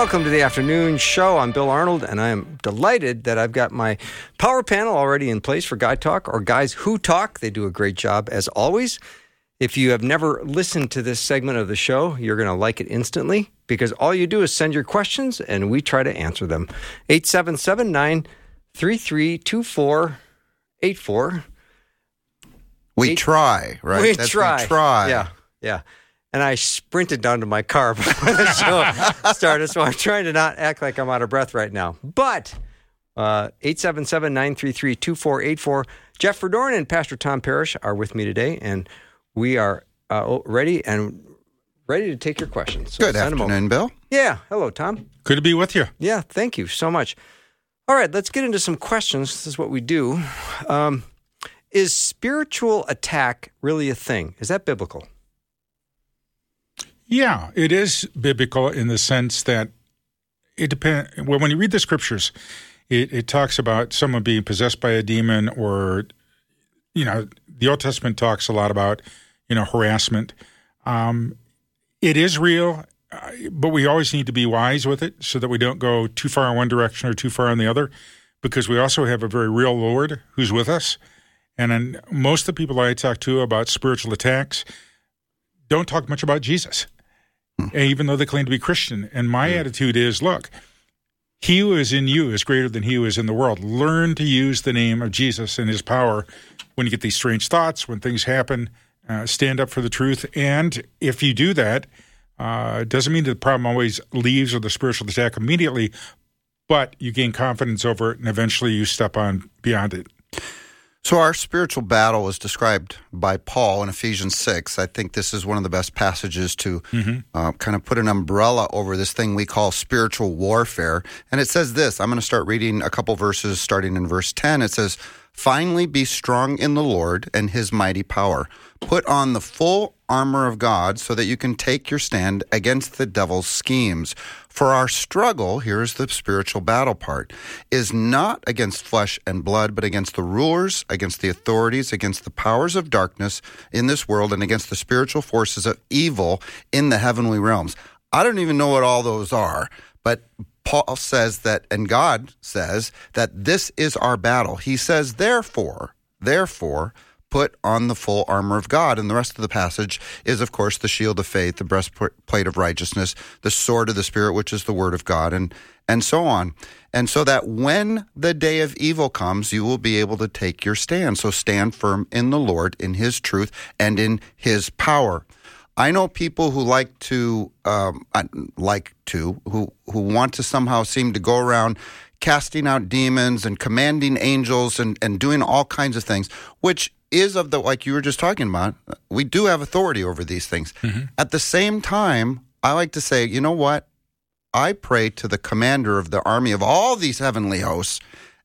Welcome to the afternoon show. I'm Bill Arnold, and I am delighted that I've got my power panel already in place for Guy Talk or Guys Who Talk. They do a great job as always. If you have never listened to this segment of the show, you're going to like it instantly because all you do is send your questions and we try to answer them. 877 933 2484. We Eight- try, right? We That's try. We try. Yeah, yeah. And I sprinted down to my car before the show started, so I'm trying to not act like I'm out of breath right now. But uh, 877 933 2484. Jeff Verdoorn and Pastor Tom Parrish are with me today, and we are uh, ready and ready to take your questions. So Good send 'em over. afternoon, Bill. Yeah. Hello, Tom. Good to be with you. Yeah, thank you so much. All right, let's get into some questions. This is what we do. Um, is spiritual attack really a thing? Is that biblical? Yeah, it is biblical in the sense that it depends. Well, when you read the scriptures, it, it talks about someone being possessed by a demon, or you know, the Old Testament talks a lot about you know harassment. Um, it is real, uh, but we always need to be wise with it so that we don't go too far in one direction or too far in the other, because we also have a very real Lord who's with us. And most of the people I talk to about spiritual attacks don't talk much about Jesus, even though they claim to be Christian. And my attitude is look, he who is in you is greater than he who is in the world. Learn to use the name of Jesus and his power when you get these strange thoughts, when things happen. Uh, stand up for the truth. And if you do that, uh, it doesn't mean that the problem always leaves or the spiritual attack immediately, but you gain confidence over it and eventually you step on beyond it. So, our spiritual battle is described by Paul in Ephesians 6. I think this is one of the best passages to uh, kind of put an umbrella over this thing we call spiritual warfare. And it says this I'm going to start reading a couple verses starting in verse 10. It says, Finally, be strong in the Lord and his mighty power. Put on the full armor of God so that you can take your stand against the devil's schemes. For our struggle, here's the spiritual battle part, is not against flesh and blood, but against the rulers, against the authorities, against the powers of darkness in this world, and against the spiritual forces of evil in the heavenly realms. I don't even know what all those are, but Paul says that, and God says that this is our battle. He says, therefore, therefore, put on the full armor of God. And the rest of the passage is, of course, the shield of faith, the breastplate of righteousness, the sword of the Spirit, which is the word of God, and, and so on. And so that when the day of evil comes, you will be able to take your stand. So stand firm in the Lord, in his truth, and in his power. I know people who like to um, like to who who want to somehow seem to go around casting out demons and commanding angels and and doing all kinds of things, which is of the like you were just talking about. We do have authority over these things. At the same time, I like to say, you know what? I pray to the commander of the army of all these heavenly hosts,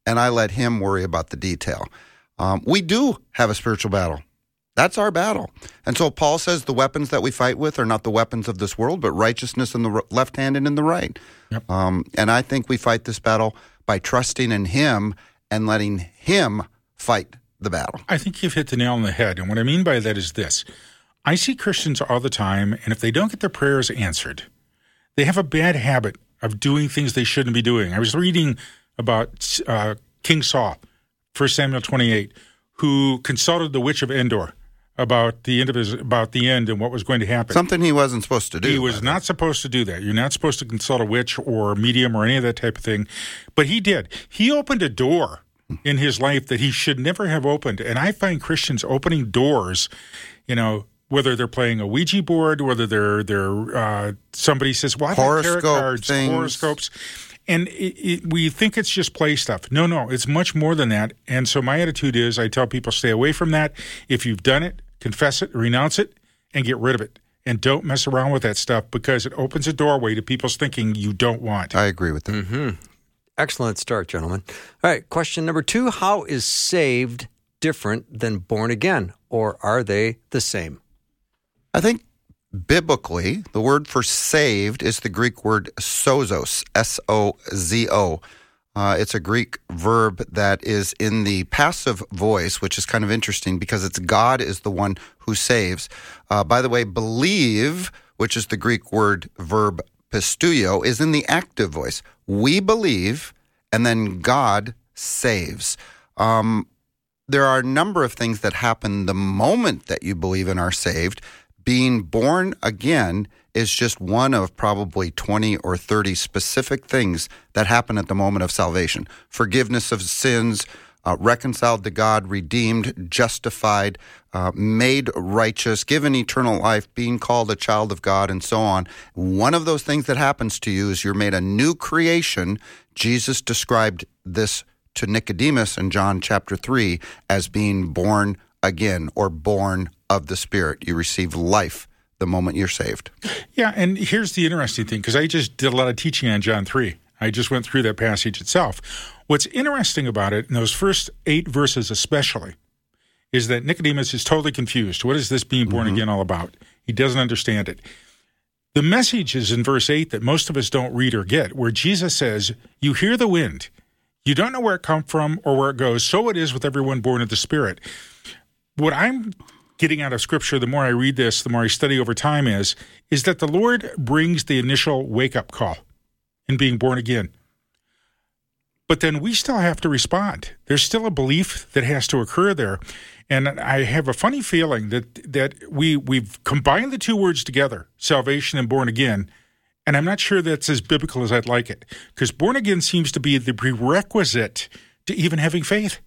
and I let him worry about the detail. Um, we do have a spiritual battle. That's our battle. And so Paul says the weapons that we fight with are not the weapons of this world, but righteousness in the left hand and in the right. Yep. Um, and I think we fight this battle by trusting in him and letting him fight the battle. I think you've hit the nail on the head. And what I mean by that is this I see Christians all the time, and if they don't get their prayers answered, they have a bad habit of doing things they shouldn't be doing. I was reading about uh, King Saul, 1 Samuel 28, who consulted the witch of Endor about the end of his about the end and what was going to happen. Something he wasn't supposed to do. He was not supposed to do that. You're not supposed to consult a witch or a medium or any of that type of thing. But he did. He opened a door in his life that he should never have opened. And I find Christians opening doors, you know, whether they're playing a Ouija board, whether they're they're uh, somebody says, "Why well, tarot Horoscope cards, things. horoscopes?" And it, it, we think it's just play stuff. No, no, it's much more than that. And so my attitude is, I tell people, stay away from that. If you've done it, confess it, renounce it, and get rid of it. and don't mess around with that stuff because it opens a doorway to people's thinking you don't want. I agree with that. Mm-hmm. Excellent start, gentlemen. All right, question number two How is saved different than born again, or are they the same? I think biblically, the word for saved is the Greek word sozos, S O Z O. Uh, it's a Greek verb that is in the passive voice, which is kind of interesting because it's God is the one who saves. Uh, by the way, believe, which is the Greek word verb pisteuo, is in the active voice. We believe, and then God saves. Um, there are a number of things that happen the moment that you believe and are saved. Being born again is just one of probably 20 or 30 specific things that happen at the moment of salvation forgiveness of sins, uh, reconciled to God, redeemed, justified, uh, made righteous, given eternal life, being called a child of God, and so on. One of those things that happens to you is you're made a new creation. Jesus described this to Nicodemus in John chapter 3 as being born again or born of the Spirit. You receive life the moment you're saved. Yeah, and here's the interesting thing because I just did a lot of teaching on John 3. I just went through that passage itself. What's interesting about it, in those first eight verses especially, is that Nicodemus is totally confused. What is this being born mm-hmm. again all about? He doesn't understand it. The message is in verse 8 that most of us don't read or get, where Jesus says, You hear the wind, you don't know where it comes from or where it goes. So it is with everyone born of the Spirit. What I'm getting out of Scripture, the more I read this, the more I study over time, is is that the Lord brings the initial wake up call in being born again. But then we still have to respond. There's still a belief that has to occur there. And I have a funny feeling that that we we've combined the two words together, salvation and born again, and I'm not sure that's as biblical as I'd like it, because born again seems to be the prerequisite to even having faith.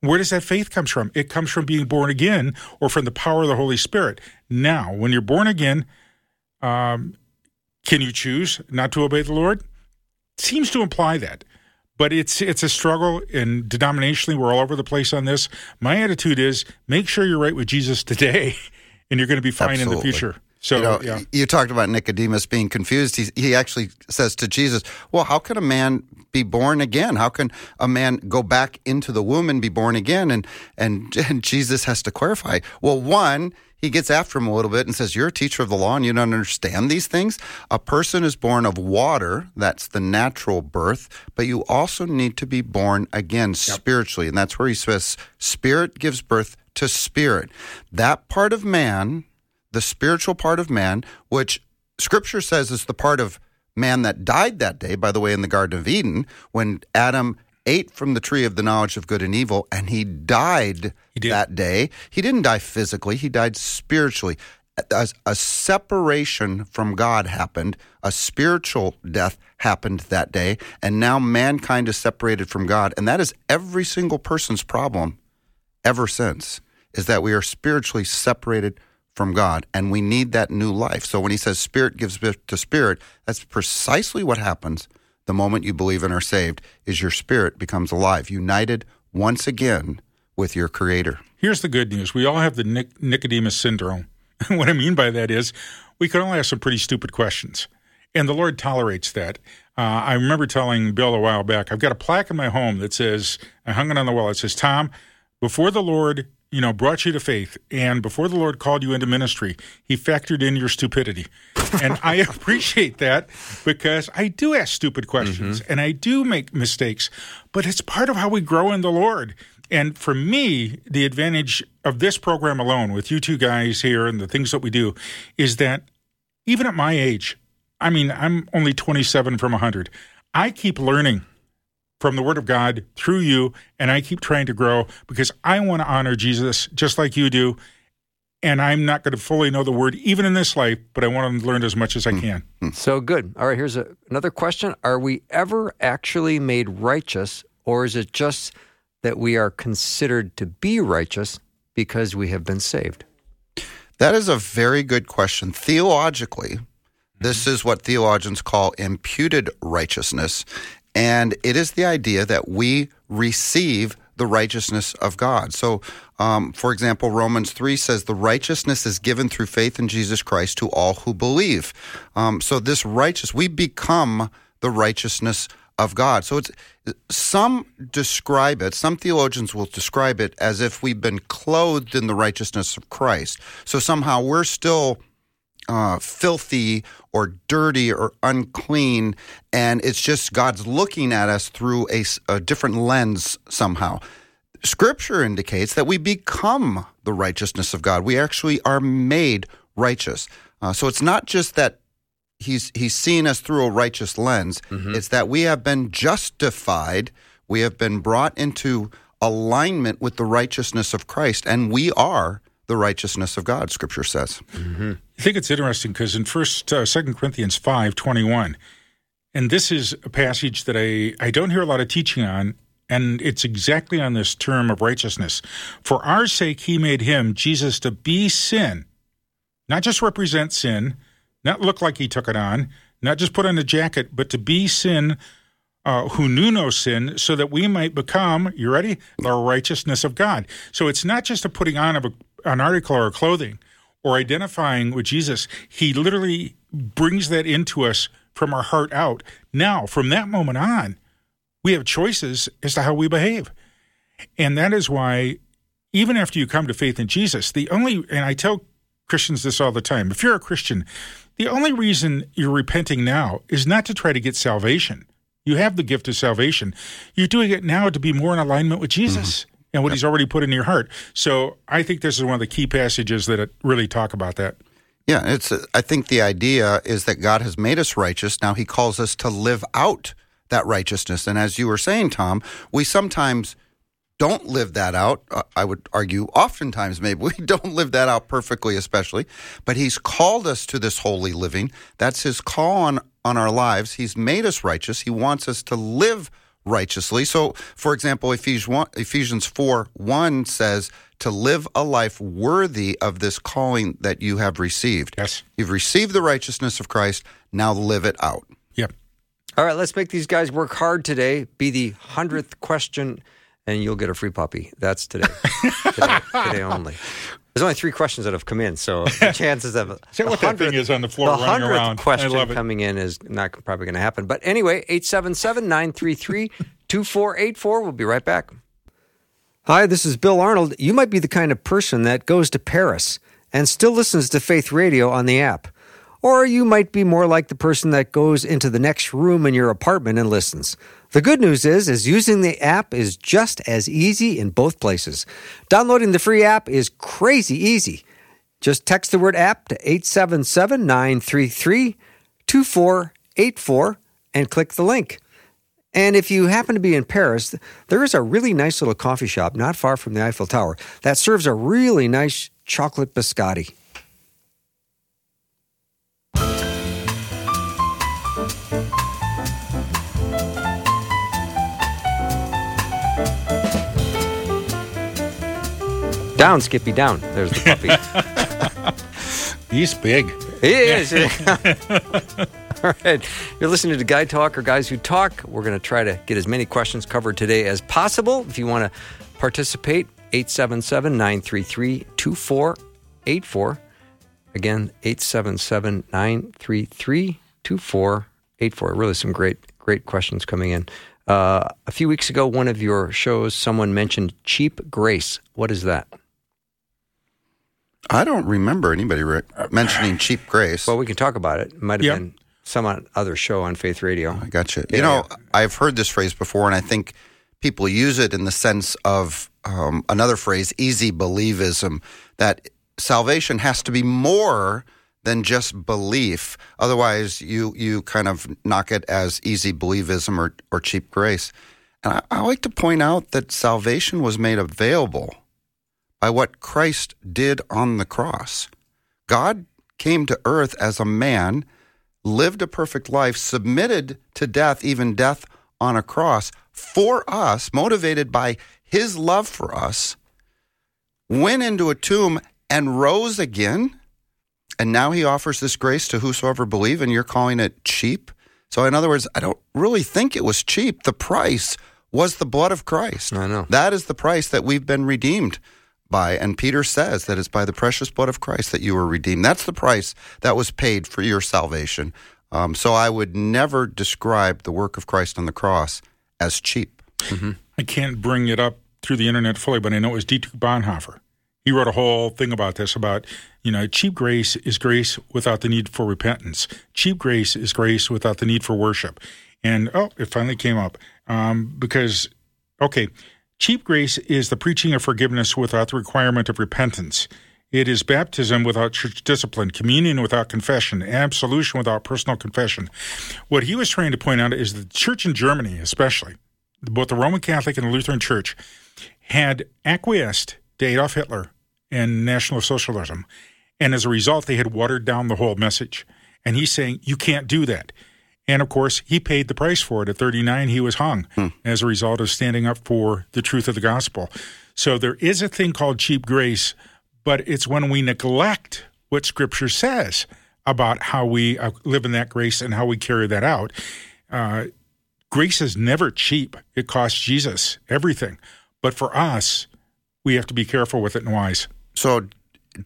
Where does that faith comes from? It comes from being born again or from the power of the Holy Spirit. Now, when you're born again, um, can you choose not to obey the Lord? seems to imply that. But it's it's a struggle, and denominationally, we're all over the place on this. My attitude is make sure you're right with Jesus today, and you're going to be fine Absolutely. in the future. So you, know, yeah. you talked about Nicodemus being confused. He, he actually says to Jesus, Well, how can a man be born again? How can a man go back into the womb and be born again? And, and, and Jesus has to clarify. Well, one, he gets after him a little bit and says, You're a teacher of the law and you don't understand these things. A person is born of water, that's the natural birth, but you also need to be born again yep. spiritually. And that's where he says, Spirit gives birth to spirit. That part of man the spiritual part of man, which scripture says is the part of man that died that day, by the way, in the Garden of Eden, when Adam ate from the tree of the knowledge of good and evil, and he died he that day. He didn't die physically, he died spiritually. A, a, separation from God happened, a spiritual death happened that day, and now mankind is separated from God. And that is every single person's problem ever since, is that we are spiritually separated from God, and we need that new life. So when he says spirit gives birth to spirit, that's precisely what happens the moment you believe and are saved is your spirit becomes alive, united once again with your creator. Here's the good news. We all have the Nic- Nicodemus syndrome. what I mean by that is we can all ask some pretty stupid questions. And the Lord tolerates that. Uh, I remember telling Bill a while back, I've got a plaque in my home that says, I hung it on the wall. It says, Tom, before the Lord you know, brought you to faith, and before the Lord called you into ministry, He factored in your stupidity. and I appreciate that because I do ask stupid questions mm-hmm. and I do make mistakes, but it's part of how we grow in the Lord. And for me, the advantage of this program alone, with you two guys here and the things that we do, is that even at my age, I mean, I'm only 27 from 100, I keep learning from the Word of God through you, and I keep trying to grow because I want to honor Jesus just like you do. And I'm not going to fully know the Word even in this life, but I want to learn as much as I hmm. can. Hmm. So good. All right, here's a, another question Are we ever actually made righteous, or is it just that we are considered to be righteous because we have been saved? That is a very good question. Theologically, this mm-hmm. is what theologians call imputed righteousness. And it is the idea that we receive the righteousness of God. So, um, for example, Romans 3 says the righteousness is given through faith in Jesus Christ to all who believe. Um, so, this righteous, we become the righteousness of God. So, it's some describe it, some theologians will describe it as if we've been clothed in the righteousness of Christ. So, somehow we're still uh, filthy or dirty or unclean, and it's just God's looking at us through a, a different lens somehow. Scripture indicates that we become the righteousness of God. We actually are made righteous. Uh, so it's not just that he's he's seeing us through a righteous lens. Mm-hmm. It's that we have been justified. We have been brought into alignment with the righteousness of Christ, and we are the righteousness of God. Scripture says. Mm-hmm. I think it's interesting because in First, uh, Second Corinthians five twenty one, and this is a passage that I I don't hear a lot of teaching on, and it's exactly on this term of righteousness. For our sake, He made Him Jesus to be sin, not just represent sin, not look like He took it on, not just put on a jacket, but to be sin. Uh, who knew no sin, so that we might become, you ready, the righteousness of God. So it's not just a putting on of a, an article or clothing, or identifying with Jesus, he literally brings that into us from our heart out. Now, from that moment on, we have choices as to how we behave. And that is why, even after you come to faith in Jesus, the only, and I tell Christians this all the time if you're a Christian, the only reason you're repenting now is not to try to get salvation. You have the gift of salvation. You're doing it now to be more in alignment with Jesus. Mm-hmm and what yep. he's already put in your heart. So I think this is one of the key passages that really talk about that. Yeah, it's. I think the idea is that God has made us righteous. Now He calls us to live out that righteousness. And as you were saying, Tom, we sometimes don't live that out. Uh, I would argue, oftentimes, maybe we don't live that out perfectly, especially. But He's called us to this holy living. That's His call on on our lives. He's made us righteous. He wants us to live righteously. So, for example, Ephesians 4 1 says, to live a life worthy of this calling that you have received. Yes. You've received the righteousness of Christ, now live it out. Yep. All right, let's make these guys work hard today. Be the hundredth question, and you'll get a free puppy. That's today. today, today only. There's only three questions that have come in, so the chances of Say what that thing is on the floor the running around. question coming in is not probably going to happen. But anyway, 877-933-2484. We'll be right back. Hi, this is Bill Arnold. You might be the kind of person that goes to Paris and still listens to Faith Radio on the app. Or you might be more like the person that goes into the next room in your apartment and listens. The good news is is using the app is just as easy in both places. Downloading the free app is crazy easy. Just text the word app to 877-933-2484 and click the link. And if you happen to be in Paris, there is a really nice little coffee shop not far from the Eiffel Tower that serves a really nice chocolate biscotti. Down, Skippy, down. There's the puppy. He's big. He is. All right. You're listening to Guy Talk or Guys Who Talk. We're going to try to get as many questions covered today as possible. If you want to participate, 877 933 2484. Again, 877 933 2484. Really, some great, great questions coming in. Uh, a few weeks ago, one of your shows, someone mentioned cheap grace. What is that? I don't remember anybody re- mentioning cheap grace. Well, we can talk about it. It might have yep. been some other show on Faith Radio. I got you. Yeah, you know, yeah. I've heard this phrase before, and I think people use it in the sense of um, another phrase, easy believism, that salvation has to be more than just belief. Otherwise, you you kind of knock it as easy believism or, or cheap grace. And I, I like to point out that salvation was made available by what Christ did on the cross. God came to earth as a man, lived a perfect life, submitted to death, even death on a cross, for us, motivated by his love for us, went into a tomb and rose again. And now he offers this grace to whosoever believe, and you're calling it cheap. So, in other words, I don't really think it was cheap. The price was the blood of Christ. I know. That is the price that we've been redeemed by. And Peter says that it's by the precious blood of Christ that you were redeemed. That's the price that was paid for your salvation. Um, so I would never describe the work of Christ on the cross as cheap. I can't bring it up through the internet fully, but I know it was Dietrich Bonhoeffer. He wrote a whole thing about this about, you know, cheap grace is grace without the need for repentance. Cheap grace is grace without the need for worship. And oh, it finally came up. Um, because, okay, cheap grace is the preaching of forgiveness without the requirement of repentance. It is baptism without church discipline, communion without confession, absolution without personal confession. What he was trying to point out is the church in Germany, especially, both the Roman Catholic and the Lutheran Church, had acquiesced to Adolf Hitler and National Socialism. And as a result, they had watered down the whole message. And he's saying, you can't do that. And of course, he paid the price for it. At 39, he was hung as a result of standing up for the truth of the gospel. So there is a thing called cheap grace, but it's when we neglect what Scripture says about how we uh, live in that grace and how we carry that out. Uh, grace is never cheap, it costs Jesus everything. But for us, we have to be careful with it and wise. So,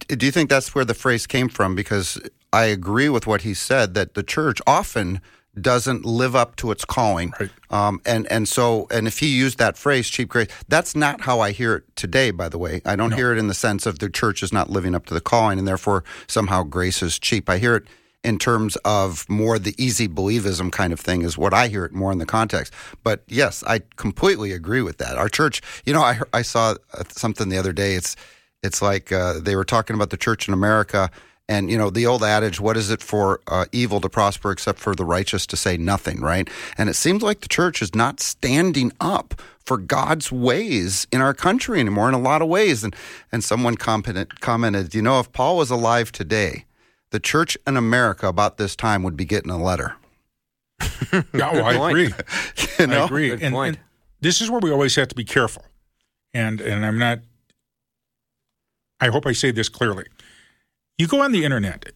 do you think that's where the phrase came from? Because I agree with what he said that the church often doesn't live up to its calling, Right. um, and and so and if he used that phrase, cheap grace, that's not how I hear it today. By the way, I don't hear it in the sense of the church is not living up to the calling, and therefore somehow grace is cheap. I hear it in terms of more the easy believism kind of thing is what I hear it more in the context. But yes, I completely agree with that. Our church, you know, I I saw uh, something the other day. It's it's like uh, they were talking about the church in America, and you know the old adage, "What is it for uh, evil to prosper except for the righteous to say nothing?" Right? And it seems like the church is not standing up for God's ways in our country anymore in a lot of ways. And and someone commented, commented, you know, if Paul was alive today, the church in America about this time would be getting a letter. Yeah, oh, I point. agree. You know? I agree. Good and, point. and this is where we always have to be careful. And and I'm not. I hope I say this clearly. You go on the internet,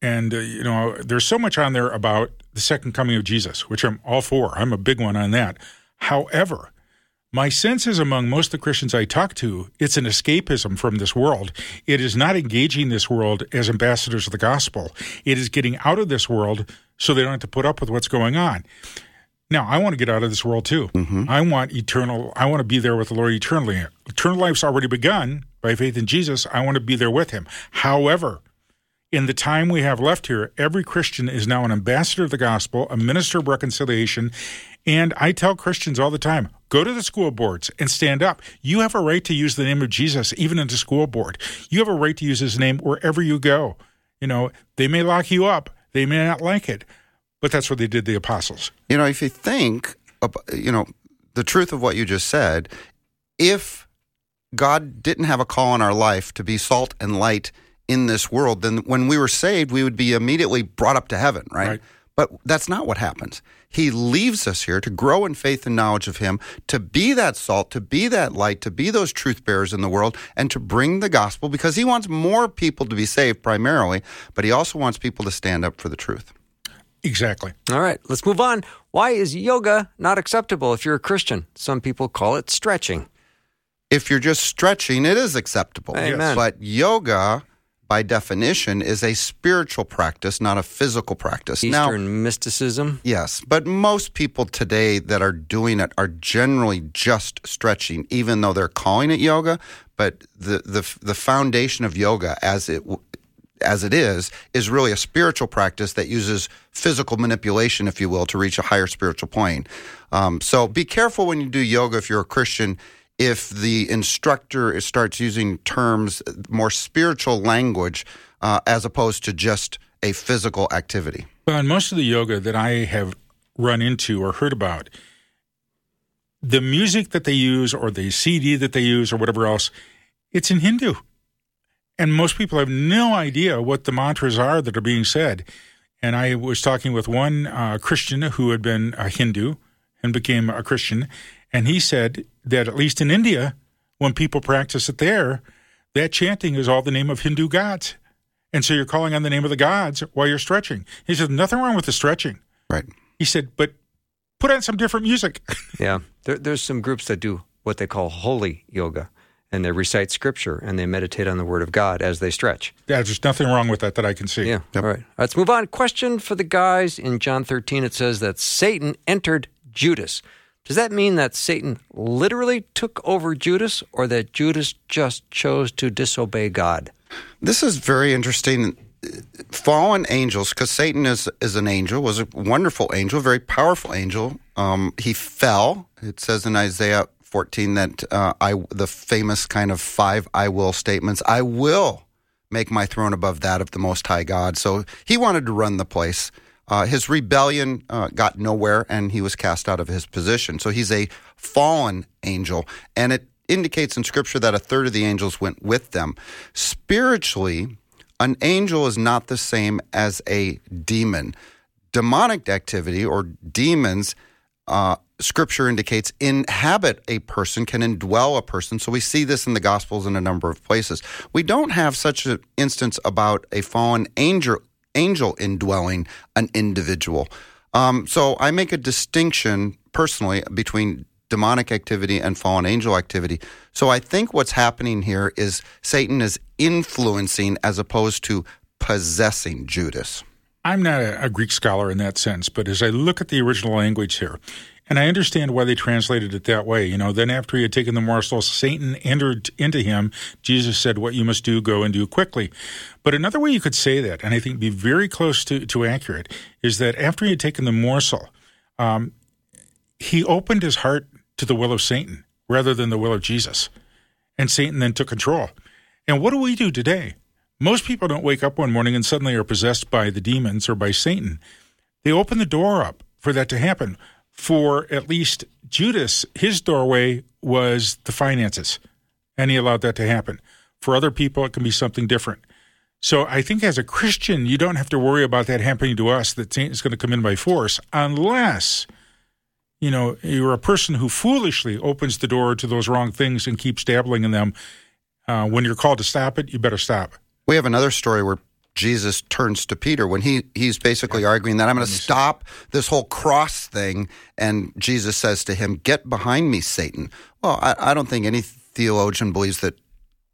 and uh, you know there's so much on there about the second coming of Jesus, which I'm all for. I'm a big one on that. However, my sense is among most of the Christians I talk to, it's an escapism from this world. It is not engaging this world as ambassadors of the gospel. It is getting out of this world so they don't have to put up with what's going on. Now, I want to get out of this world too. I want eternal, I want to be there with the Lord eternally. Eternal life's already begun by faith in Jesus. I want to be there with him. However, in the time we have left here, every Christian is now an ambassador of the gospel, a minister of reconciliation. And I tell Christians all the time go to the school boards and stand up. You have a right to use the name of Jesus, even in the school board. You have a right to use his name wherever you go. You know, they may lock you up, they may not like it, but that's what they did the apostles. You know, if you think, you know, the truth of what you just said, if God didn't have a call in our life to be salt and light in this world, then when we were saved, we would be immediately brought up to heaven, right? Right. But that's not what happens. He leaves us here to grow in faith and knowledge of Him, to be that salt, to be that light, to be those truth bearers in the world, and to bring the gospel because He wants more people to be saved primarily, but He also wants people to stand up for the truth. Exactly. All right, let's move on. Why is yoga not acceptable if you're a Christian? Some people call it stretching. if you're just stretching, it is acceptable. Amen. But yoga, by definition, is a spiritual practice, not a physical practice. Now, Eastern mysticism. yes, but most people today that are doing it are generally just stretching, even though they're calling it yoga. But the the the foundation of yoga, as it as it is, is really a spiritual practice that uses physical manipulation, if you will, to reach a higher spiritual plane. Um, so be careful when you do yoga if you're a Christian. If the instructor starts using terms, more spiritual language, uh, as opposed to just a physical activity. Well, in most of the yoga that I have run into or heard about, the music that they use or the CD that they use or whatever else, it's in Hindu. And most people have no idea what the mantras are that are being said. And I was talking with one uh, Christian who had been a Hindu and became a Christian. And he said that at least in India, when people practice it there, that chanting is all the name of Hindu gods. And so you're calling on the name of the gods while you're stretching. He said, nothing wrong with the stretching. Right. He said, but put on some different music. yeah, there, there's some groups that do what they call holy yoga, and they recite scripture and they meditate on the Word of God as they stretch. Yeah, there's nothing wrong with that that I can see. Yeah. Yep. All right. Let's move on. Question for the guys in John 13. It says that Satan entered Judas. Does that mean that Satan literally took over Judas or that Judas just chose to disobey God? This is very interesting. Fallen angels, because Satan is, is an angel, was a wonderful angel, very powerful angel. Um, he fell. It says in Isaiah 14 that uh, I the famous kind of five I will statements. I will make my throne above that of the Most High God. So he wanted to run the place. Uh, his rebellion uh, got nowhere and he was cast out of his position. So he's a fallen angel. And it indicates in Scripture that a third of the angels went with them. Spiritually, an angel is not the same as a demon. Demonic activity or demons, uh, Scripture indicates, inhabit a person, can indwell a person. So we see this in the Gospels in a number of places. We don't have such an instance about a fallen angel angel indwelling an individual. Um, so I make a distinction personally between demonic activity and fallen angel activity. So I think what's happening here is Satan is influencing as opposed to possessing Judas. I'm not a, a Greek scholar in that sense, but as I look at the original language here, and I understand why they translated it that way. You know, then after he had taken the morsel, Satan entered into him. Jesus said, What you must do, go and do quickly. But another way you could say that, and I think be very close to, to accurate, is that after he had taken the morsel, um, he opened his heart to the will of Satan rather than the will of Jesus. And Satan then took control. And what do we do today? Most people don't wake up one morning and suddenly are possessed by the demons or by Satan. They open the door up for that to happen for at least Judas, his doorway was the finances, and he allowed that to happen. For other people, it can be something different. So I think as a Christian, you don't have to worry about that happening to us, that Satan is going to come in by force, unless, you know, you're a person who foolishly opens the door to those wrong things and keeps dabbling in them. Uh, when you're called to stop it, you better stop. We have another story where Jesus turns to Peter when he he's basically arguing that I'm going to stop this whole cross thing, and Jesus says to him, "Get behind me, Satan." Well, I, I don't think any theologian believes that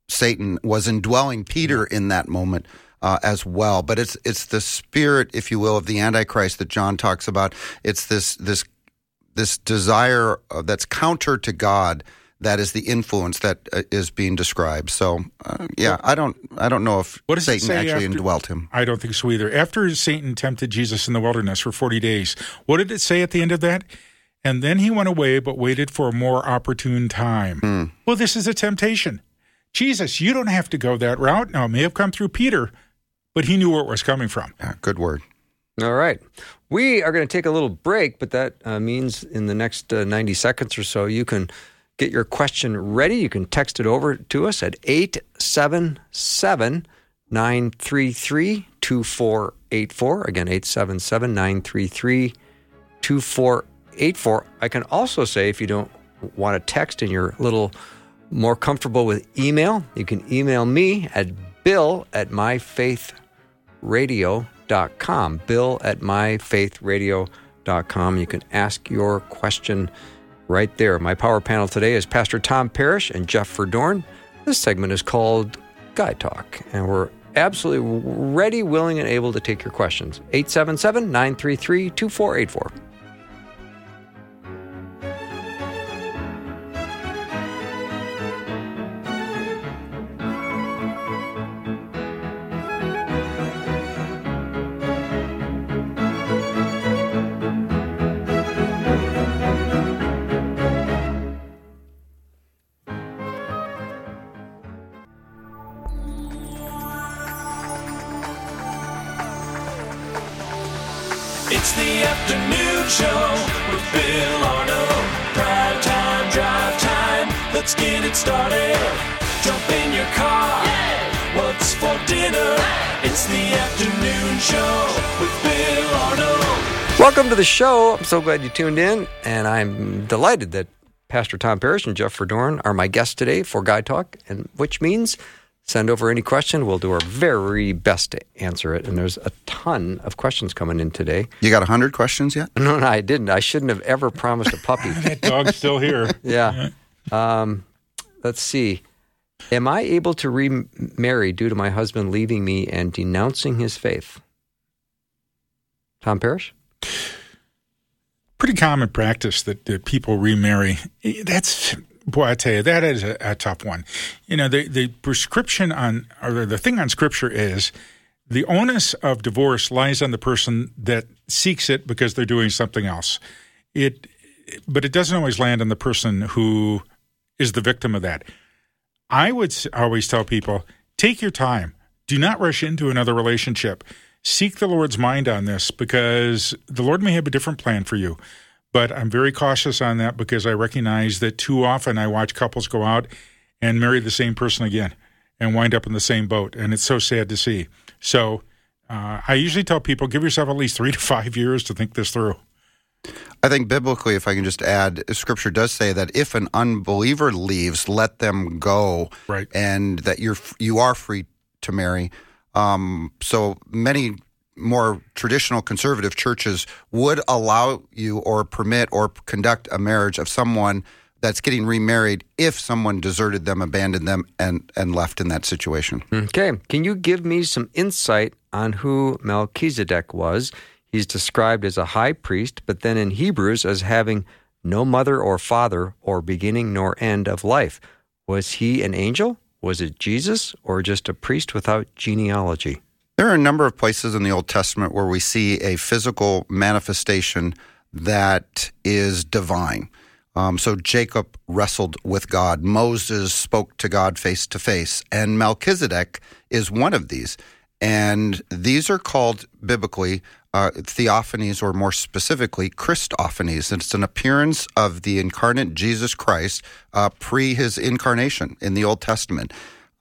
Satan was indwelling Peter in that moment. Uh, as well, but it's it's the spirit, if you will, of the Antichrist that John talks about. It's this this this desire uh, that's counter to God that is the influence that uh, is being described. So, uh, yeah, I don't, I don't know if what does Satan actually after, indwelt him. I don't think so either. After Satan tempted Jesus in the wilderness for forty days, what did it say at the end of that? And then he went away, but waited for a more opportune time. Mm. Well, this is a temptation. Jesus, you don't have to go that route. Now, it may have come through Peter, but he knew where it was coming from. Yeah, good word. All right. We are going to take a little break, but that uh, means in the next uh, 90 seconds or so, you can get your question ready. You can text it over to us at 877 933 2484. Again, 877 933 2484. I can also say if you don't want to text and you're a little more comfortable with email, you can email me at bill at myfaithradio.com. Bill at myfaithradio.com. You can ask your question right there. My power panel today is Pastor Tom Parrish and Jeff Verdoorn. This segment is called Guy Talk, and we're absolutely ready, willing, and able to take your questions. 877 933 2484. Show. I'm so glad you tuned in, and I'm delighted that Pastor Tom Parrish and Jeff Verdoorn are my guests today for Guy Talk, and which means Send over any question. We'll do our very best to answer it. And there's a ton of questions coming in today. You got 100 questions yet? No, no, I didn't. I shouldn't have ever promised a puppy. that dog's still here. yeah. Um, let's see. Am I able to remarry due to my husband leaving me and denouncing his faith? Tom Parrish? Pretty common practice that, that people remarry. That's boy, I tell you, that is a, a, tough one. You know, the the prescription on or the thing on Scripture is the onus of divorce lies on the person that seeks it because they're doing something else. It, but it doesn't always land on the person who is the victim of that. I would always tell people take your time. Do not rush into another relationship seek the Lord's mind on this because the Lord may have a different plan for you. But I'm very cautious on that because I recognize that too often I watch couples go out and marry the same person again and wind up in the same boat. And it's so sad to see. So uh, I usually tell people give yourself at least three to five years to think this through. I think biblically, if I can just add, Scripture does say that if an unbeliever leaves, let them go, right? And that you're you are free to marry. Um, so many more traditional conservative churches would allow you or permit or conduct a marriage of someone that's getting remarried if someone deserted them, abandoned them, and, and left in that situation. Okay. Can you give me some insight on who Melchizedek was? He's described as a high priest, but then in Hebrews as having no mother or father or beginning nor end of life. Was he an angel? Was it Jesus or just a priest without genealogy? There are a number of places in the Old Testament where we see a physical manifestation that is divine. Um, so Jacob wrestled with God. Moses spoke to God face to face. And Melchizedek is one of these. And these are called biblically uh, theophanies, or more specifically, Christophanies. It's an appearance of the incarnate Jesus Christ uh, pre his incarnation in the Old Testament.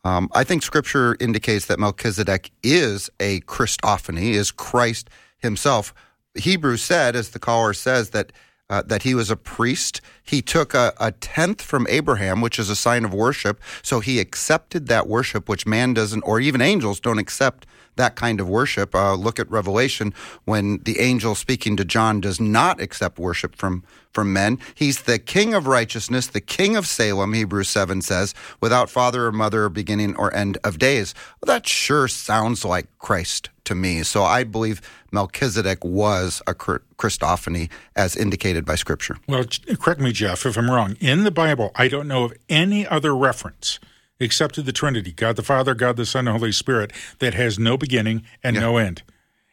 Um, I think Scripture indicates that Melchizedek is a Christophany, is Christ himself. Hebrews said, as the caller says, that uh, that he was a priest. He took a, a, tenth from Abraham, which is a sign of worship. So he accepted that worship, which man doesn't, or even angels don't accept that kind of worship. Uh, look at Revelation when the angel speaking to John does not accept worship from, from men. He's the king of righteousness, the king of Salem, Hebrews 7 says, without father or mother beginning or end of days. Well, that sure sounds like Christ to me. So I believe Melchizedek was a Christophany as indicated by Scripture. Well, correct me, Jeff, if I'm wrong. In the Bible, I don't know of any other reference except to the Trinity, God the Father, God the Son, and Holy Spirit, that has no beginning and yeah. no end.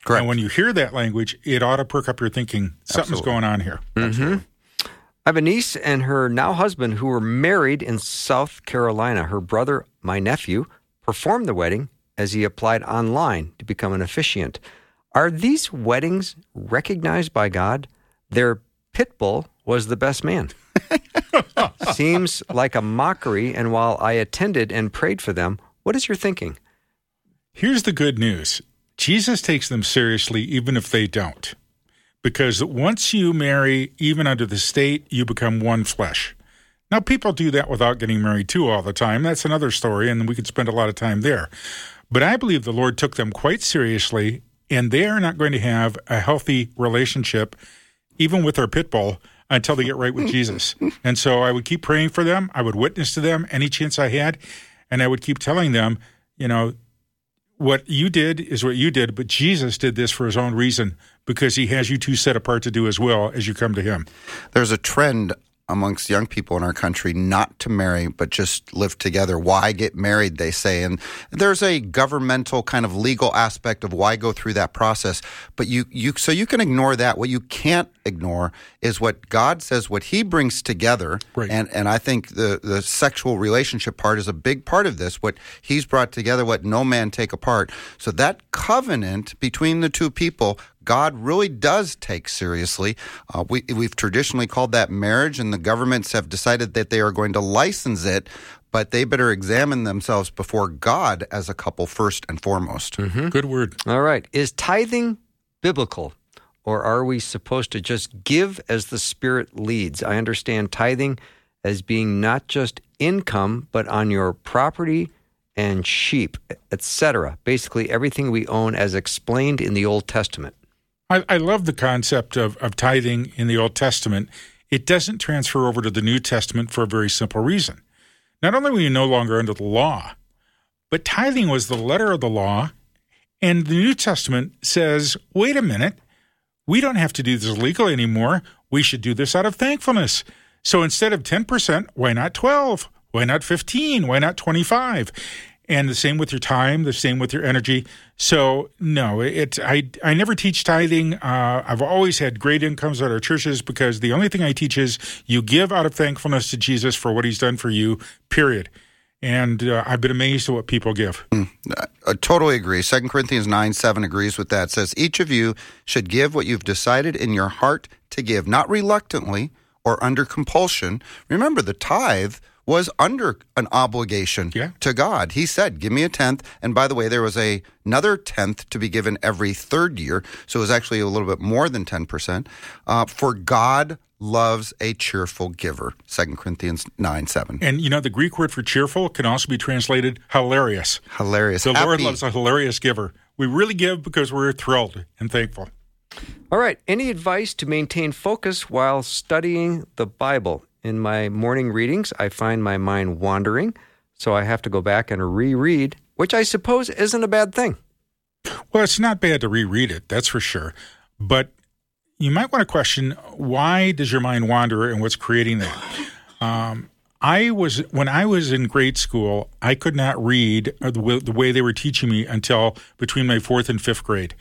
Correct. And when you hear that language, it ought to perk up your thinking. Something's Absolutely. going on here. Mm-hmm. I have a niece and her now husband who were married in South Carolina. Her brother, my nephew, performed the wedding as he applied online to become an officiant. Are these weddings recognized by God? Their pit bull was the best man. Seems like a mockery, and while I attended and prayed for them, what is your thinking? Here's the good news Jesus takes them seriously, even if they don't. Because once you marry, even under the state, you become one flesh. Now, people do that without getting married too all the time. That's another story, and we could spend a lot of time there. But I believe the Lord took them quite seriously, and they are not going to have a healthy relationship, even with their pit bull, until they get right with Jesus. And so I would keep praying for them. I would witness to them any chance I had. And I would keep telling them, you know, what you did is what you did, but Jesus did this for his own reason because he has you two set apart to do as well as you come to him. There's a trend amongst young people in our country not to marry but just live together. Why get married, they say. And there's a governmental kind of legal aspect of why go through that process. But you, you so you can ignore that. What you can't ignore is what God says, what he brings together. Right. And and I think the, the sexual relationship part is a big part of this. What he's brought together, what no man take apart. So that covenant between the two people God really does take seriously. Uh, we, we've traditionally called that marriage, and the governments have decided that they are going to license it but they better examine themselves before God as a couple first and foremost. Mm-hmm. Good word. All right. Is tithing biblical, or are we supposed to just give as the Spirit leads? I understand tithing as being not just income, but on your property and sheep, etc. Basically, everything we own as explained in the Old Testament. I, I love the concept of, of tithing in the Old Testament. It doesn't transfer over to the New Testament for a very simple reason. Not only were you no longer under the law, but tithing was the letter of the law. And the New Testament says, wait a minute, we don't have to do this legally anymore. We should do this out of thankfulness. So instead of 10%, why not 12? Why not 15? Why not 25? And the same with your time, the same with your energy. So no, it I I never teach tithing. Uh, I've always had great incomes at our churches because the only thing I teach is you give out of thankfulness to Jesus for what He's done for you. Period. And uh, I've been amazed at what people give. Mm, I totally agree. Second Corinthians 9 7 agrees with that. It says, Each of you should give what you've decided in your heart to give, not reluctantly or under compulsion. Remember, the tithe was under an obligation yeah. to God. He said, "Give me a tenth. And by the way, there was a, another tenth to be given every third year, so it was actually a little bit more than ten percent. Uh, for God loves a cheerful giver. Second Corinthians nine seven. And you know the Greek word for cheerful can also be translated hilarious. Hilarious. The Happy. Lord loves a hilarious giver. We really give because we're thrilled and thankful. All right. Any advice to maintain focus while studying the Bible? In my morning readings, I find my mind wandering, so I have to go back and reread, which I suppose isn't a bad thing. Well, it's not bad to reread it, that's for sure. But you might want to question why does your mind wander and what's creating that? Um, I was when I was in grade school, I could not read the, the way they were teaching me until between my fourth and fifth grade,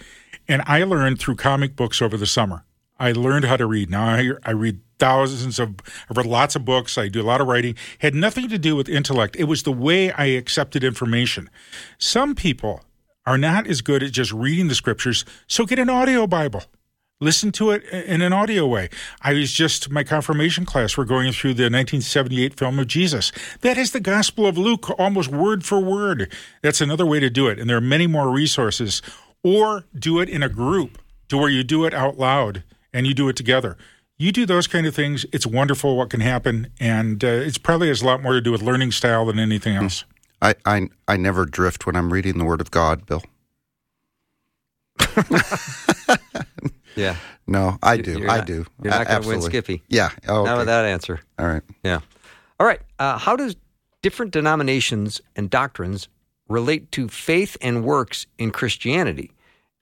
and I learned through comic books over the summer. I learned how to read. Now I, I read thousands of, I read lots of books. I do a lot of writing. Had nothing to do with intellect. It was the way I accepted information. Some people are not as good at just reading the scriptures, so get an audio Bible. Listen to it in an audio way. I was just, my confirmation class, we're going through the 1978 film of Jesus. That is the Gospel of Luke, almost word for word. That's another way to do it. And there are many more resources. Or do it in a group to where you do it out loud and you do it together. You do those kind of things, it's wonderful what can happen, and uh, it's probably has a lot more to do with learning style than anything Hmm. else. I, I, I never drift when I'm reading the Word of God, Bill. Yeah. No, I do. You're I not- do. You're not going to win absolutely. Skippy. Yeah. Oh, Not with that answer. All right. Yeah. All right. Uh, how does different denominations and doctrines relate to faith and works in Christianity?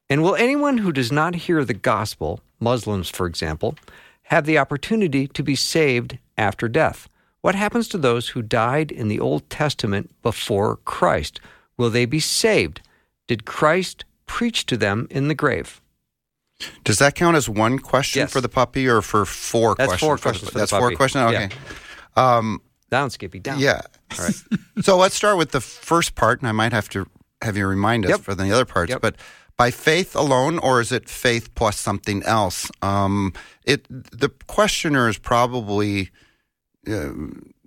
And will anyone who does not hear the gospel, Muslims, for example, have the opportunity to be saved after death? What happens to those who died in the Old Testament before Christ? Will they be saved? Did Christ preach to them in the grave? Does that count as one question Yes. for the puppy or for four That's questions? four questions the That's four questions? Yeah. Okay. Um, Down, Skippy, down. yeah. All right. so let's start with the first part, and I might have to have you remind us Yep. for the other parts. Yep. But by faith alone, or is it faith plus something else? Um, it the questioner is probably uh,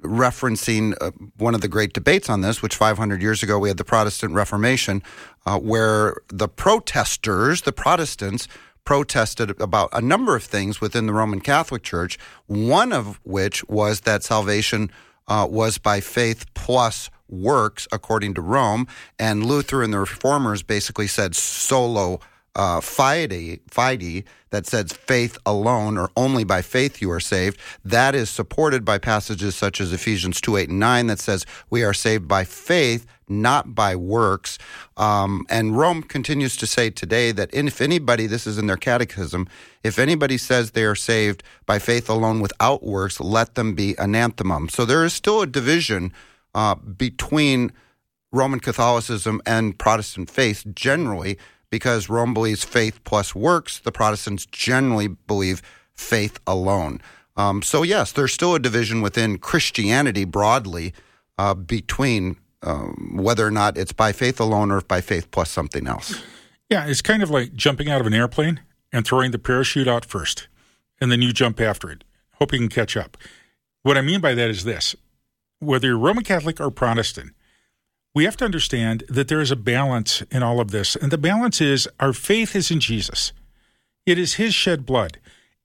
referencing uh, one of the great debates on this, which 500 years ago we had the Protestant Reformation, uh, where the protesters, the Protestants, protested about a number of things within the Roman Catholic Church, one of which was that salvation uh, was by faith plus works, according to Rome. And Luther and the Reformers basically said solo uh, fide, fide, that says faith alone or only by faith you are saved. That is supported by passages such as Ephesians 2 8 and 9 that says we are saved by faith, not by works. Um, and Rome continues to say today that if anybody, this is in their catechism, if anybody says they are saved by faith alone without works, let them be anathema. So there is still a division uh, between Roman Catholicism and Protestant faith generally, because Rome believes faith plus works. The Protestants generally believe faith alone. Um, so, yes, there's still a division within Christianity broadly uh, between um, whether or not it's by faith alone or by faith plus something else. Yeah, it's kind of like jumping out of an airplane and throwing the parachute out first, and then you jump after it, hope you can catch up. What I mean by that is this whether you're Roman Catholic or Protestant, we have to understand that there is a balance in all of this. And the balance is our faith is in Jesus, it is his shed blood.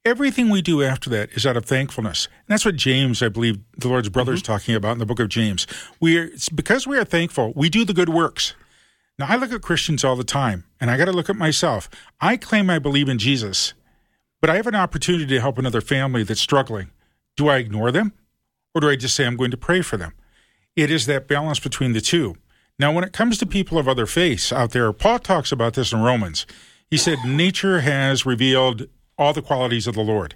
Everything we do after that is out of thankfulness. And that's what James, I believe, the Lord's brother is mm-hmm. talking about in the book of James. We are, because we are thankful, we do the good works. Now, I look at Christians all the time, and I got to look at myself. I claim I believe in Jesus, but I have an opportunity to help another family that's struggling. Do I ignore them, or do I just say I'm going to pray for them? It is that balance between the two. Now, when it comes to people of other faiths out there, Paul talks about this in Romans. He said, Nature has revealed all the qualities of the Lord.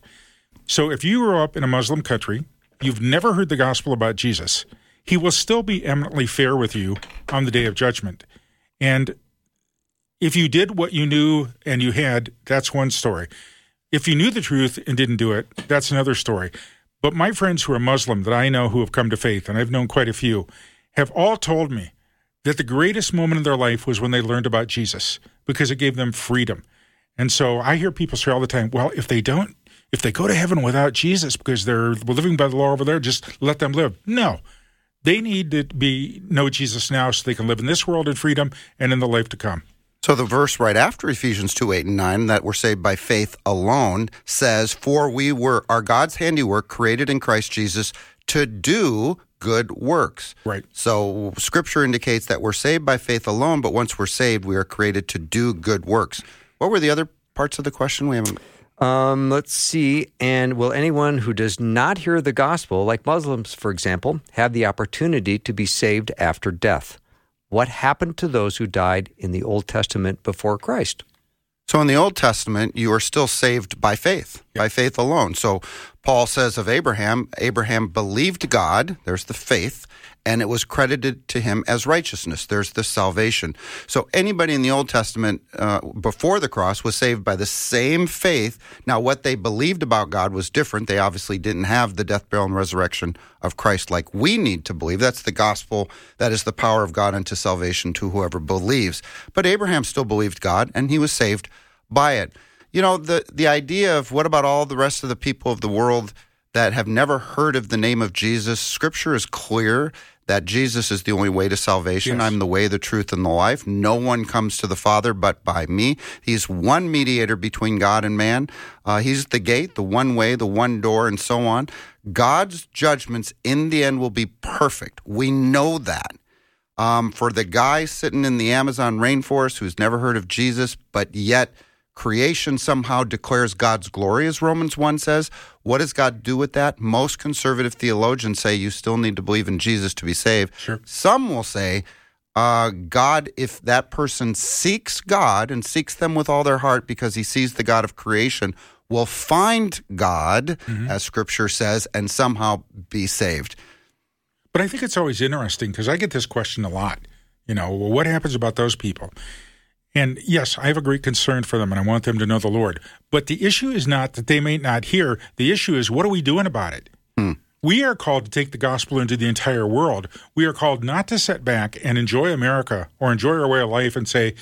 So if you grew up in a Muslim country, you've never heard the gospel about Jesus, he will still be eminently fair with you on the day of judgment. And if you did what you knew and you had, that's one story. If you knew the truth and didn't do it, that's another story. But my friends who are Muslim that I know who have come to faith, and I've known quite a few, have all told me that the greatest moment in their life was when they learned about Jesus because it gave them freedom. And so I hear people say all the time, well, if they don't, if they go to heaven without Jesus because they're living by the law over there, just let them live. No. They need to be know Jesus now so they can live in this world in freedom and in the life to come. So the verse right after Ephesians 2, 8, and 9, that we're saved by faith alone, says, For we were are God's handiwork created in Christ Jesus to do good works. Right. So scripture indicates that we're saved by faith alone, but once we're saved, we are created to do good works. What were the other parts of the question? We haven't. Um, let's see. And will anyone who does not hear the gospel, like Muslims, for example, have the opportunity to be saved after death? What happened to those who died in the Old Testament before Christ? So in the Old Testament, you are still saved by faith, by faith alone. So Paul says of Abraham, Abraham believed God, there's the faith, and it was credited to him as righteousness. There's the salvation. So anybody in the Old Testament uh, before the cross was saved by the same faith. Now, what they believed about God was different. They obviously didn't have the death, burial, and resurrection of Christ like we need to believe. That's the gospel. That is the power of God unto salvation to whoever believes. But Abraham still believed God, and he was saved by it. You know, the, the idea of what about all the rest of the people of the world that have never heard of the name of Jesus, Scripture is clear that Jesus is the only way to salvation. Yes. I'm the way, the truth, and the life. No one comes to the Father but by me. He's one mediator between God and man. Uh, he's the gate, the one way, the one door, and so on. God's judgments in the end will be perfect. We know that. Um, for the guy sitting in the Amazon rainforest who's never heard of Jesus, but yet creation somehow declares God's glory, as Romans 1 says. What does God do with that? Most conservative theologians say you still need to believe in Jesus to be saved. Sure. Some will say, uh, God, if that person seeks God and seeks them with all their heart because he sees the God of creation, will find God, mm-hmm. as scripture says, and somehow be saved. But I think it's always interesting because I get this question a lot. You know, well, what happens about those people? And yes, I have a great concern for them and I want them to know the Lord. But the issue is not that they may not hear. The issue is what are we doing about it? Hmm. We are called to take the gospel into the entire world. We are called not to sit back and enjoy America or enjoy our way of life and say,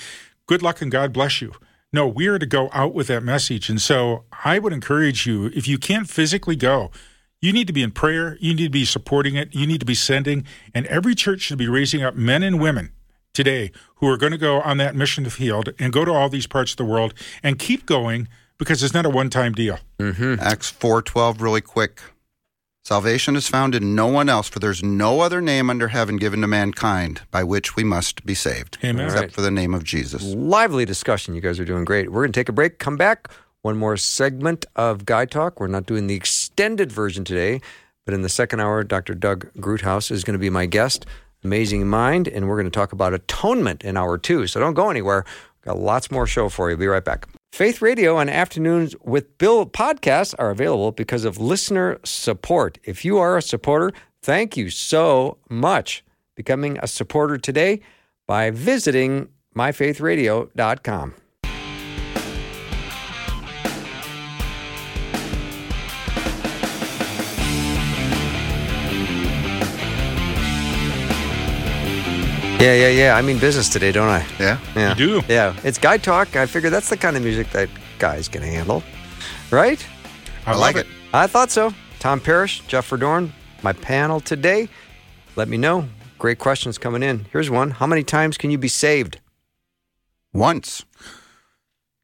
good luck and God bless you. No, we are to go out with that message. And so I would encourage you, if you can't physically go, you need to be in prayer. You need to be supporting it. You need to be sending. And every church should be raising up men and women today who are going to go on that mission field and go to all these parts of the world and keep going because it's not a one-time deal. Mm-hmm. Acts 4:12 really quick. Salvation is found in no one else, for there's no other name under heaven given to mankind by which we must be saved, Amen. except right. for the name of Jesus. Lively discussion. You guys are doing great. We're going to take a break, come back. One more segment of Guy Talk. We're not doing the extended version today, but in the second hour, Dr. Doug Groothuis is going to be my guest. Amazing Mind, and we're going to talk about atonement in hour two. So don't go anywhere. We've got lots more show for you. Be right back. Faith Radio and Afternoons with Bill podcasts are available because of listener support. If you are a supporter, thank you so much. Becoming a supporter today by visiting myfaithradio.com. Yeah, yeah, yeah. I mean business today, don't I? Yeah. Yeah. You do. Yeah. It's guy talk. I figure that's the kind of music that guys can handle. Right? I, I like it. it. I thought so. Tom Parrish, Jeff Verdoorn, my panel today. Let me know. Great questions coming in. Here's one. How many times can you be saved? Once.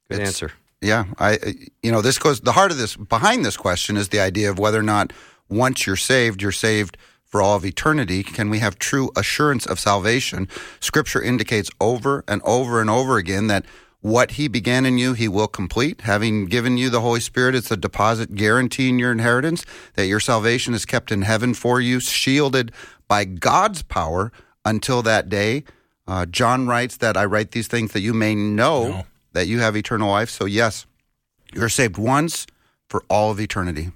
Good it's, answer. Yeah, I you know this goes the heart of this behind this question is the idea of whether or not once you're saved, you're saved for all of eternity. Can we have true assurance of salvation? Scripture indicates over and over and over again that what he began in you, he will complete. Having given you the Holy Spirit, it's a deposit guaranteeing your inheritance, that your salvation is kept in heaven for you, shielded by God's power until that day. Uh, John writes that I write these things that you may know No. that you have eternal life. So, yes, you're saved once for all of eternity.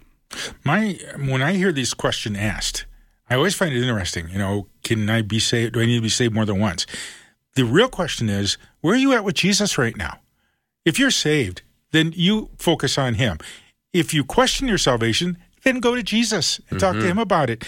My when I hear this question asked, I always find it interesting. You know, can I be saved? Do I need to be saved more than once? The real question is, where are you at with Jesus right now? If you're saved, then you focus on Him. If you question your salvation, then go to Jesus and talk to mm-hmm. Him about it,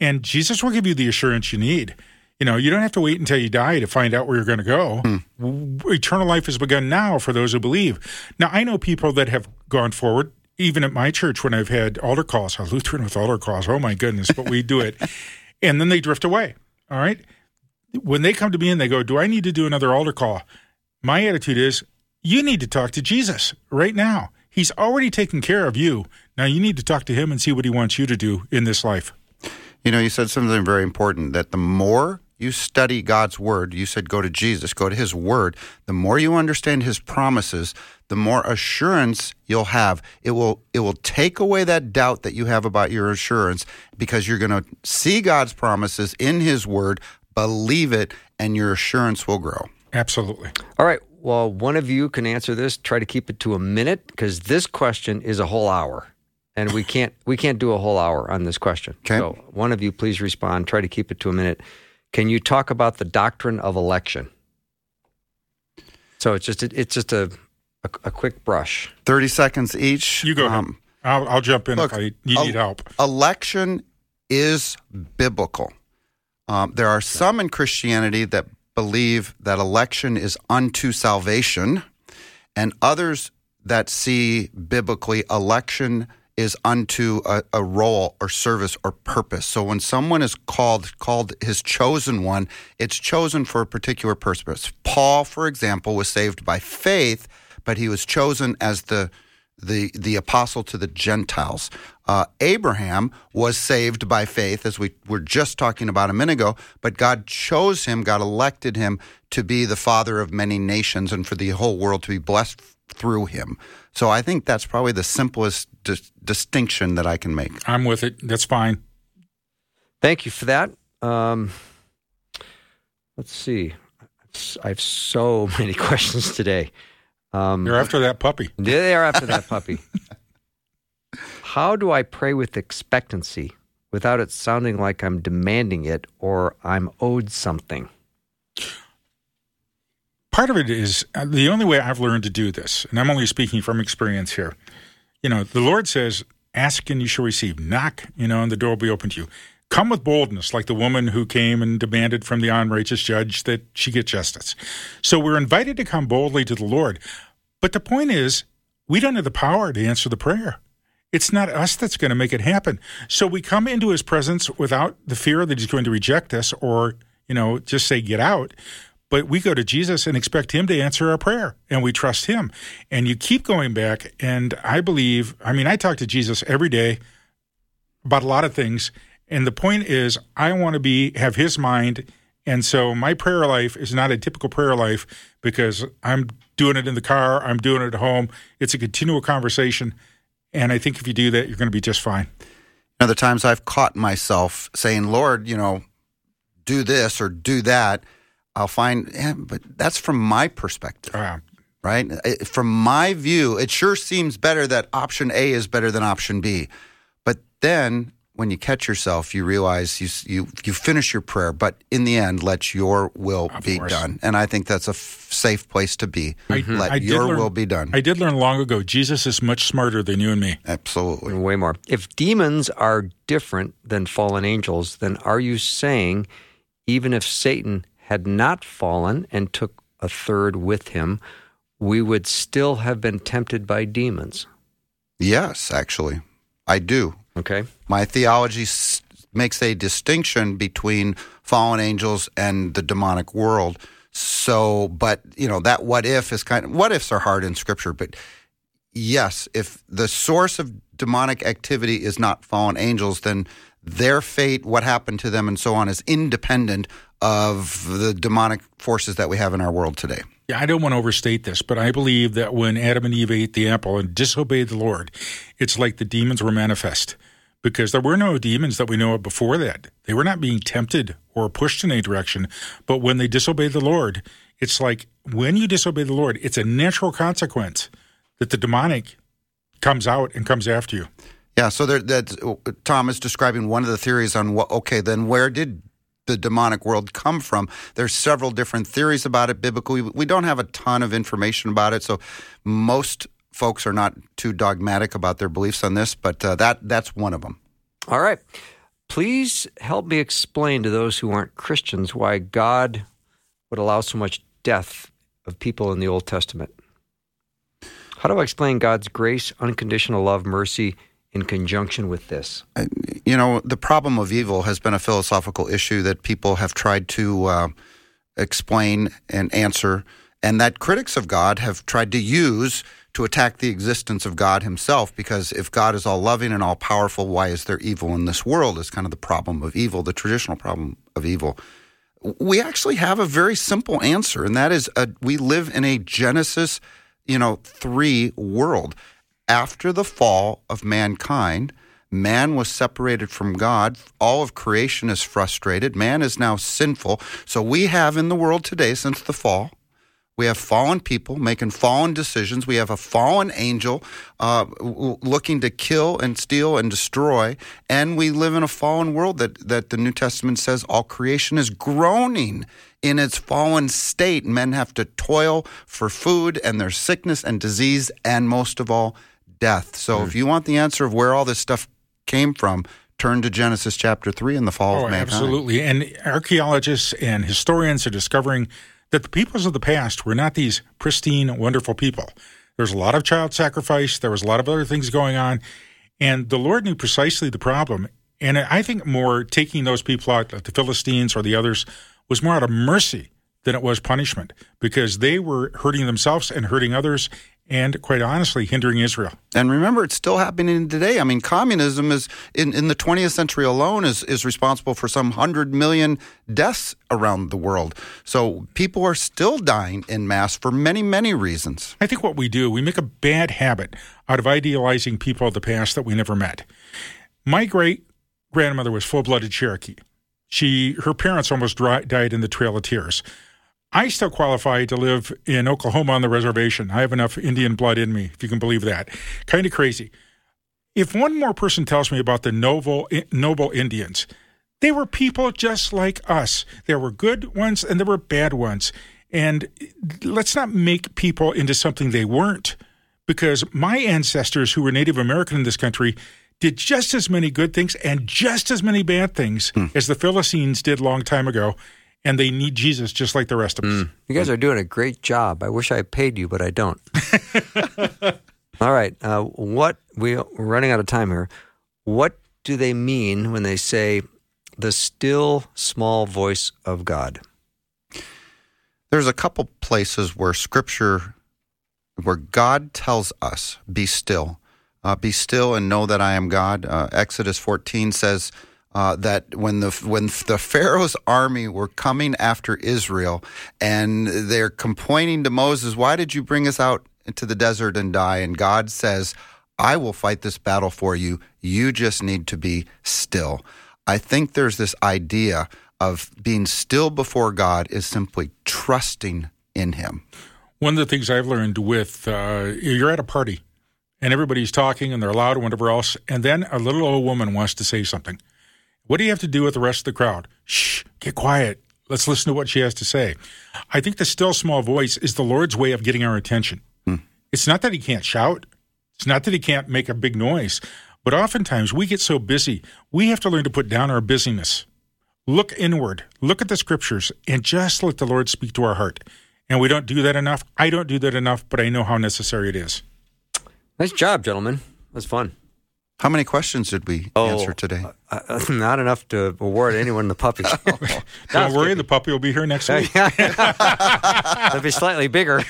and Jesus will give you the assurance you need. You know, you don't have to wait until you die to find out where you're going to go. W- Eternal life has begun now for those who believe. Now, I know people that have gone forward, even at my church when I've had altar calls, a Lutheran with altar calls. Oh my goodness, but we do it. and then they drift away. All right. When they come to me and they go, Do I need to do another altar call? My attitude is, You need to talk to Jesus right now. He's already taken care of you. Now you need to talk to him and see what he wants you to do in this life. You know, you said something very important that the more you study God's word, you said go to Jesus, go to his word, the more you understand his promises, the more assurance you'll have. It will it will take away that doubt that you have about your assurance because you're going to see God's promises in his word, believe it, and your assurance will grow. Absolutely. All right. Well, one of you can answer this. Try to keep it to a minute because this question is a whole hour, and we can't we can't do a whole hour on this question. Okay. So one of you, please respond. Try to keep it to a minute. Can you talk about the doctrine of election? So it's just it's just a a, a quick brush. 30 seconds each. You go ahead. Um, I'll, I'll jump in look, if I you I'll- need help. election is biblical. Um, there are some in Christianity that believe that election is unto salvation, and others that see biblically election is unto a, a role or service or purpose. So when someone is called called his chosen one, it's chosen for a particular purpose. Paul, for example, was saved by faith, but he was chosen as the the the apostle to the Gentiles. Uh, Abraham was saved by faith, as we were just talking about a minute ago, but God chose him, God elected him to be the father of many nations and for the whole world to be blessed through him. So I think that's probably the simplest dis- distinction that I can make. I'm with it. That's fine. Thank you for that. Um, let's see. I have so many questions today. Um, You're after that puppy. They are after that puppy. How do I pray with expectancy without it sounding like I'm demanding it or I'm owed something? Part of it is uh, the only way I've learned to do this, and I'm only speaking from experience here. You know, the Lord says, "Ask and you shall receive; knock, you know, and the door will be open to you." Come with boldness, like the woman who came and demanded from the unrighteous judge that she get justice. So we're invited to come boldly to the Lord. But the point is, we don't have the power to answer the prayer. It's not us that's going to make it happen. So we come into his presence without the fear that he's going to reject us or, you know, just say, get out. But we go to Jesus and expect him to answer our prayer and we trust him. And you keep going back. And I believe, I mean, I talk to Jesus every day about a lot of things. And the point is, I want to be, have his mind. And so my prayer life is not a typical prayer life because I'm doing it in the car, I'm doing it at home. It's a continual conversation. And I think if you do that, you're going to be just fine. Know, the times I've caught myself saying, Lord, you know, do this or do that, I'll find, yeah, but that's from my perspective, right? It- From my view, it sure seems better that option A is better than option B. But then when you catch yourself, you realize you you you finish your prayer, but in the end, let your will Of be course. done. And I think that's a f- safe place to be. Let I your learn- will be done. I did learn long ago Jesus is much smarter than you and me. Absolutely. Way more. If demons are different than fallen angels, then are you saying even if Satan had not fallen and took a third with him, we would still have been tempted by demons? Yes, actually, I do. Okay. My theology s- makes a distinction between fallen angels and the demonic world. So, but you know that what if is kind of what ifs are hard in Scripture, but yes, if the source of demonic activity is not fallen angels, then their fate, what happened to them, and so on, is independent of the demonic forces that we have in our world today. Yeah, I don't want to overstate this, but I believe that when Adam and Eve ate the apple and disobeyed the Lord, it's like the demons were manifest because there were no demons that we know of before that. They were not being tempted or pushed in any direction. But when they disobeyed the Lord, it's like when you disobey the Lord, it's a natural consequence that the demonic comes out and comes after you. Yeah, so there, that Tom is describing one of the theories on what. Okay, then where did the demonic world come from? There's several different theories about it biblically. We don't have a ton of information about it, so most folks are not too dogmatic about their beliefs on this, but uh, that that's one of them. All right. Please help me explain to those who aren't Christians why God would allow so much death of people in the Old Testament. How do I explain God's grace, unconditional love, mercy in conjunction with this? You know, the problem of evil has been a philosophical issue that people have tried to uh, explain and answer, and that critics of God have tried to use to attack the existence of God himself because if God is all loving and all powerful, why is there evil in this world? Is kind of the problem of evil, the traditional problem of evil. We actually have a very simple answer, and that is a, we live in a Genesis, you know, 3 world. After the fall of mankind, man was separated from God. All of creation is frustrated. Man is now sinful. So we have in the world today, since the fall, we have fallen people making fallen decisions. We have a fallen angel uh, looking to kill and steal and destroy. And we live in a fallen world that, that the New Testament says all creation is groaning in its fallen state. Men have to toil for food and there's sickness and disease and most of all, death. So mm. if you want the answer of where all this stuff came from, turn to Genesis chapter 3 and the fall oh, of mankind. Absolutely. And archaeologists and historians are discovering – that the peoples of the past were not these pristine, wonderful people. There was a lot of child sacrifice, there was a lot of other things going on, and the Lord knew precisely the problem. And I think more taking those people out, like the Philistines or the others, was more out of mercy than it was punishment because they were hurting themselves and hurting others and quite honestly hindering Israel. And remember, it's still happening today. I mean, communism is in, in the 20th century alone is, is responsible for some 100 million deaths around the world. So people are still dying in mass for many, many reasons. I think what we do, we make a bad habit out of idealizing people of the past that we never met. My great grandmother was full blooded Cherokee. She, her parents almost died in the Trail of Tears. I still qualify to live in Oklahoma on the reservation. I have enough Indian blood in me, if you can believe that. Kind of crazy. If one more person tells me about the noble, noble Indians, they were people just like us. There were good ones and there were bad ones. And let's not make people into something they weren't, because my ancestors who were Native American in this country did just as many good things and just as many bad things hmm. as the Philistines did long time ago and they need Jesus just like the rest of us. Mm. You guys are doing a great job. I wish I paid you, but I don't. All right. Uh, what we, we're running out of time here. What do they mean when they say the still small voice of God? There's a couple places where Scripture, where God tells us, "Be still, uh, be still, and know that I am God." Uh, Exodus 14 says uh, that when the when the Pharaoh's army were coming after Israel, and they're complaining to Moses, "Why did you bring us out into the desert and die?" And God says, "I will fight this battle for you. You just need to be still." I think there's this idea of being still before God is simply trusting in Him. One of the things I've learned with uh, you're at a party and everybody's talking and they're loud and whatever else, and then a little old woman wants to say something what do you have to do with the rest of the crowd? Shh, get quiet. Let's listen to what she has to say. I think the still small voice is the Lord's way of getting our attention. Hmm. It's not that he can't shout, it's not that he can't make a big noise, but oftentimes we get so busy, we have to learn to put down our busyness. Look inward, look at the scriptures, and just let the Lord speak to our heart. And we don't do that enough. I don't do that enough, but I know how necessary it is. Nice job, gentlemen. That's fun. How many questions did we oh, answer today? Uh, uh not enough to award anyone the puppy. Don't worry, the puppy will be here next week. It'll be slightly bigger.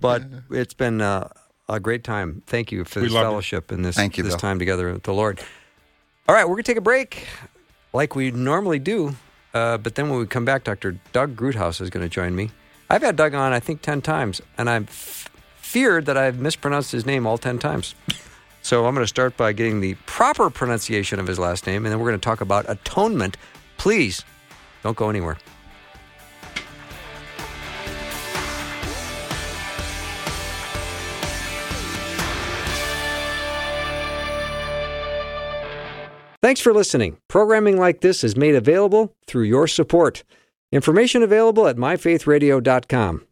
but it's been uh, a great time. Thank you for We this love you. fellowship and this Thank you, this Bill. time together with the Lord. All right, we're gonna take a break, like we normally do. Uh, but then when we come back, Dr. Doug Groothuis is going to join me. I've had Doug on, I think, 10 times, and I'm f- feared that I've mispronounced his name all 10 times. So I'm going to start by getting the proper pronunciation of his last name, and then we're going to talk about atonement. Please don't go anywhere. Thanks for listening. Programming like this is made available through your support. Information available at myfaithradio.com.